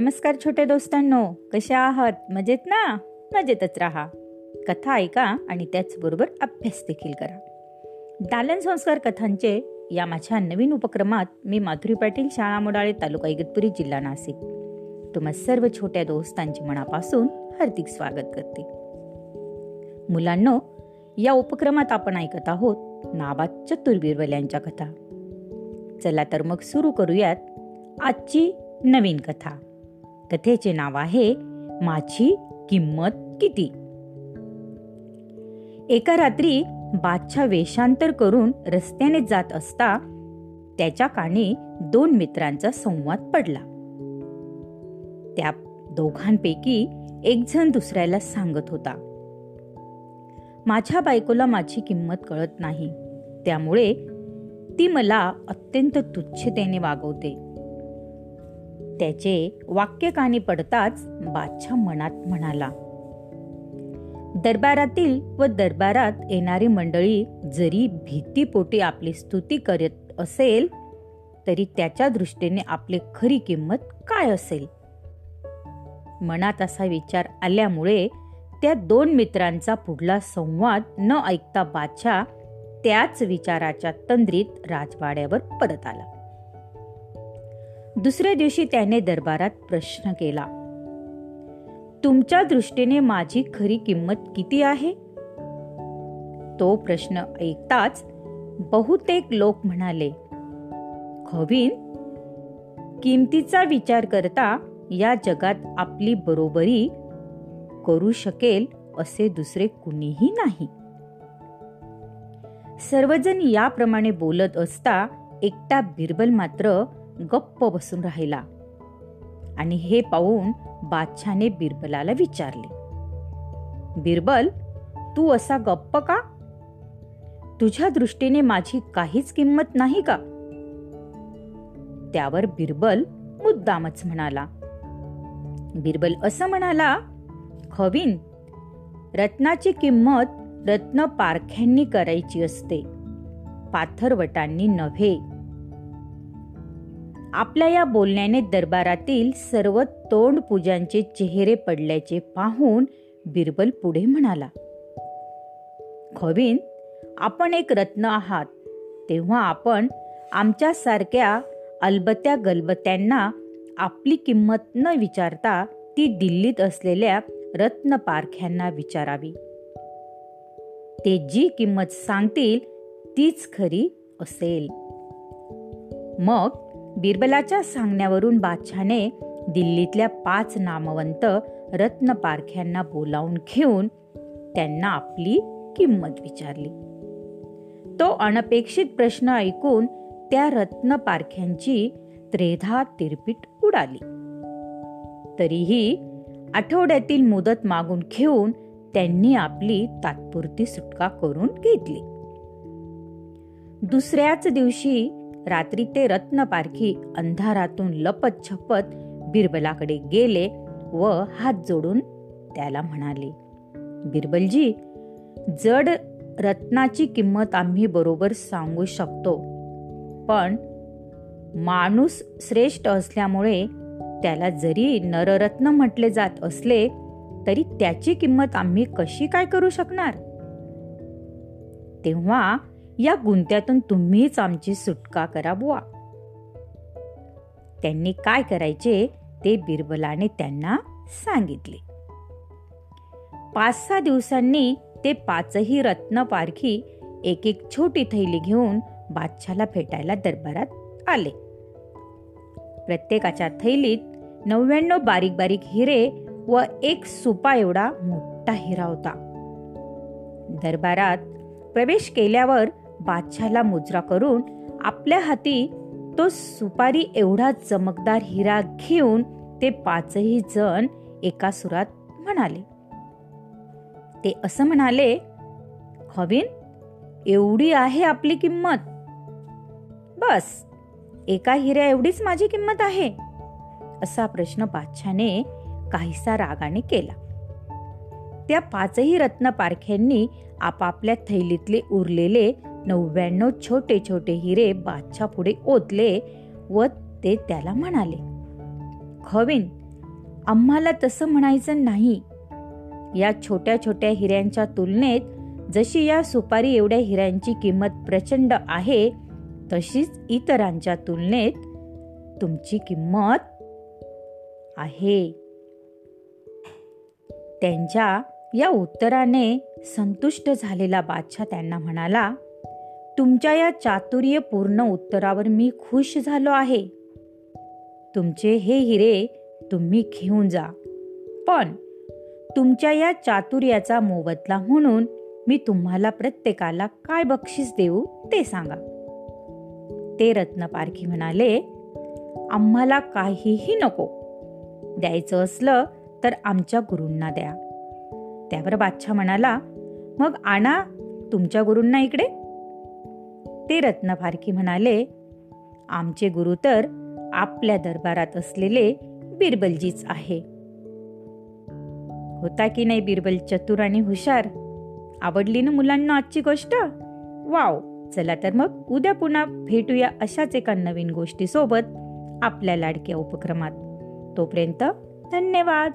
नमस्कार छोटे दोस्तांनो कशा आहात? मजेत ना? मजेतच राहा. कथा ऐका आणि त्याचबरोबर अभ्यास देखील करा. दालन संस्कार कथांचे या माझ्या नवीन उपक्रमात मी माधुरी पाटील शाळा मोडाळे तालुका इगतपुरी जिल्हा नाशिक. तुम्हा सर्व छोट्या दोस्तांची मनापासून हार्दिक स्वागत करते. मुलांनो या उपक्रमात आपण ऐकत आहोत नाबाद चतुरवीरवल्यांच्या कथा. चला तर मग सुरू करूयात आजची नवीन कथा. कथेचे नाव आहे माझी किंमत किती? एका रात्री बादशा वेषांतर करून रस्त्याने जात असता त्याच्या कानी दोन मित्रांचा संवाद पडला. त्या दोघांपैकी एक जण दुसऱ्याला सांगत होता माझ्या बायकोला माझी किंमत कळत नाही. त्यामुळे ती मला अत्यंत तुच्छतेने वागवते. त्याचे वाक्य कानी पडताच बादशाह मनात म्हणाला दरबारातील व दरबारात येणारी मंडळी जरी भीतीपोटी आपली स्तुती करत असेल तरी त्याच्या दृष्टीने आपली खरी किंमत काय असेल? मनात असा विचार आल्यामुळे त्या दोन मित्रांचा पुढला संवाद न ऐकता बादशाह त्याच विचाराच्या तंद्रीत राजवाड्यावर परत आला. दुसऱ्या दिवशी त्याने दरबारात प्रश्न केला तुमच्या दृष्टीने माझी खरी किंमत किती आहे? तो प्रश्न ऐकताच बहुतेक लोक म्हणाले खवीन किमतीचा विचार करता या जगात आपली बरोबरी करू शकेल असे दुसरे कुणीही नाही. सर्वजण याप्रमाणे बोलत असता एकटा बिरबल मात्र गप्प बसून राहिला आणि हे पाहून बादशाने बिरबलाला विचारले बिरबल तू असा गप्प का? तुझ्या दृष्टीने माझी काहीच किंमत नाही का? त्यावर बिरबल मुद्दामच म्हणाला बिरबल असं म्हणाला खवीन रत्नाची किंमत रत्न पारख्यांनी करायची असते पाथरवटांनी नव्हे आपल्या या बोलण्याने दरबारातील सर्व तोंड पूजांचे चेहरे पडल्याचे पाहून बिरबल पुढे म्हणाला खोविंद आपण एक रत्न आहात. तेव्हा आपण आमच्यासारख्या अलबत्या गलबत्यांना आपली किंमत न विचारता ती दिल्लीत असलेल्या रत्न पारख्यांना विचारावी. ते जी किंमत सांगतील तीच खरी असेल. मग बिरबलाच्या सांगण्यावरून बादशाने दिल्लीतल्या पाच नामवंत रत्नपारख्यांना बोलावून घेऊन त्यांना आपली किंमत विचारली. तो अनपेक्षित प्रश्न ऐकून त्या रत्नपारख्यांची त्रेधा तिरपीट उडाली. तरीही आठवड्यातील मुदत मागून घेऊन त्यांनी आपली तात्पुरती सुटका करून घेतली. दुसऱ्याच दिवशी रात्री ते रत्नपारखी अंधारातून लपत छपत बिरबलाकडे गेले व हात जोडून त्याला म्हणाले बिरबलजी जड रत्नाची किंमत आम्ही बरोबर सांगू शकतो पण माणूस श्रेष्ठ असल्यामुळे त्याला जरी नररत्न म्हटले जात असले तरी त्याची किंमत आम्ही कशी काय करू शकणार? तेव्हा या गुंत्यातून तुम्हीच आमची सुटका करा बुवा. त्यांनी काय करायचे ते बिरबलाने त्यांना सांगितले. पाच सहा दिवसांनी ते पाचही रत्न पारखी एक एक छोटी थैली घेऊन बादशाला फेटायला दरबारात आले. प्रत्येकाच्या थैलीत नव्याण्णव बारीक बारीक हिरे व एक सुपा एवढा मोठा हिरा होता. दरबारात प्रवेश केल्यावर बादशाला मुजरा करून आपल्या हाती तो सुपारी एवढा चमकदार हिरा घेऊन ते पाचही जण एका सुरात म्हणाले. ते असं म्हणाले हवीन एवढी आहे आपली किंमत. बस एका हिऱ्या एवढीच माझी किंमत आहे. असा प्रश्न बादशाने काहीसा रागाने केला. त्या पाचही रत्न पारख्यांनी आपापल्या थैलीतले उरलेले नव्याण्णव छोटे छोटे हिरे बादशाह पुढे ओतले व ते त्याला म्हणाले खवीन आम्हाला तसं म्हणायचं नाही. या छोट्या छोट्या हिऱ्यांच्या तुलनेत जशी या सुपारी एवढ्या हिऱ्यांची किंमत प्रचंड आहे तशीच इतरांच्या तुलनेत तुमची किंमत आहे. त्यांच्या या उत्तराने संतुष्ट झालेला बादशाह त्यांना म्हणाला तुमच्या या चातुर्यपूर्ण उत्तरावर मी खुश झालो आहे. तुमचे हे हिरे तुम्ही घेऊन जा. पण तुमच्या या चातुर्याचा मोबदला म्हणून मी तुम्हाला प्रत्येकाला काय बक्षीस देऊ ते सांगा. ते रत्नपारखी म्हणाले आम्हाला काहीही नको. द्यायचं असलं तर आमच्या गुरूंना द्या. त्यावर बादशाह म्हणाला मग आणा तुमच्या गुरूंना इकडे. ते रत्नपारखी म्हणाले आमचे गुरु तर आपल्या दरबारात असलेले बिरबलजीच आहे. होता की नाही बिरबल चतुर आणि हुशार? आवडली ना मुलांना आजची गोष्ट? वाव! चला तर मग उद्या पुन्हा भेटूया अशाच एका नवीन गोष्टीसोबत आपल्या लाडक्या उपक्रमात. तोपर्यंत धन्यवाद.